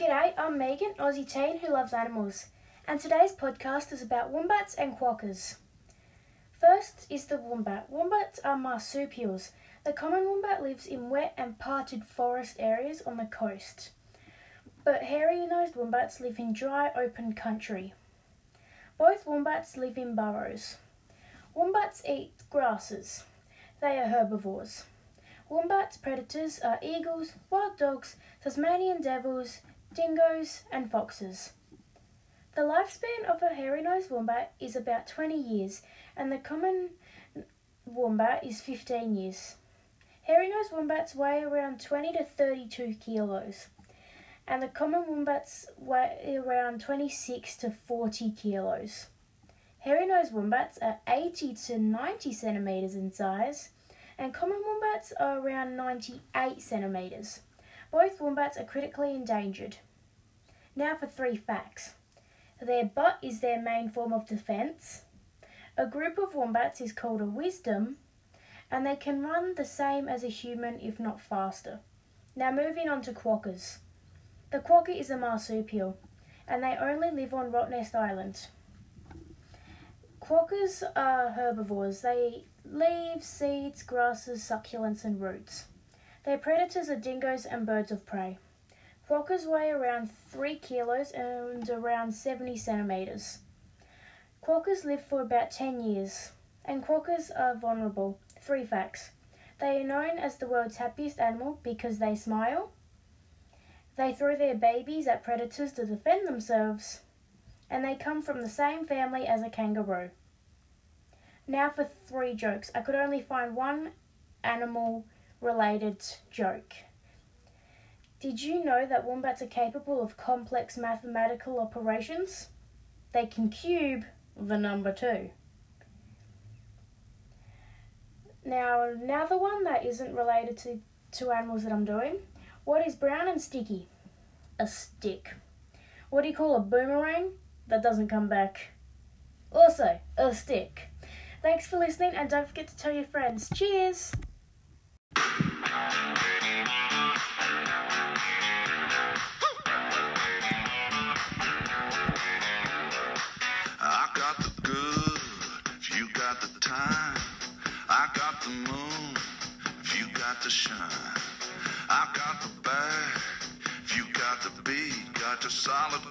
G'day, I'm Megan, Aussie teen who loves animals, and today's podcast is about wombats and quokkas. First is the wombat. Wombats are marsupials. The common wombat lives in wet and parted forest areas on the coast, but hairy-nosed wombats live in dry, open country. Both wombats live in burrows. Wombats eat grasses. They are herbivores. Wombats' predators are eagles, wild dogs, Tasmanian devils, dingoes, and foxes. The lifespan of a hairy-nosed wombat is about 20 years, and the common wombat is 15 years. Hairy-nosed wombats weigh around 20 to 32 kilos, and the common wombats weigh around 26 to 40 kilos. Hairy-nosed wombats are 80 to 90 centimeters in size, and common wombats are around 98 centimeters. Both wombats are critically endangered. Now for three facts. Their butt is their main form of defense. A group of wombats is called a wisdom, and they can run the same as a human if not faster. Now moving on to quokkas. The quokka is a marsupial, and they only live on Rottnest Island. Quokkas are herbivores. They eat leaves, seeds, grasses, succulents, and roots. Their predators are dingoes and birds of prey. Quokkas weigh around 3 kilos and around 70 centimeters. Quokkas live for about 10 years, and quokkas are vulnerable. Three facts. They are known as the world's happiest animal because they smile. They throw their babies at predators to defend themselves. And they come from the same family as a kangaroo. Now for three jokes. I could only find one animal related joke. Did you know that wombats are capable of complex mathematical operations? They can cube the number two. Now, another one that isn't related to, to animals that I'm doing. What is brown and sticky? A stick. What do you call a boomerang that doesn't come back? Also, a stick. Thanks for listening and don't forget to tell your friends. Cheers! Got the time. I got the moon if you got the shine. I got the bad if you got the beat. Got the solid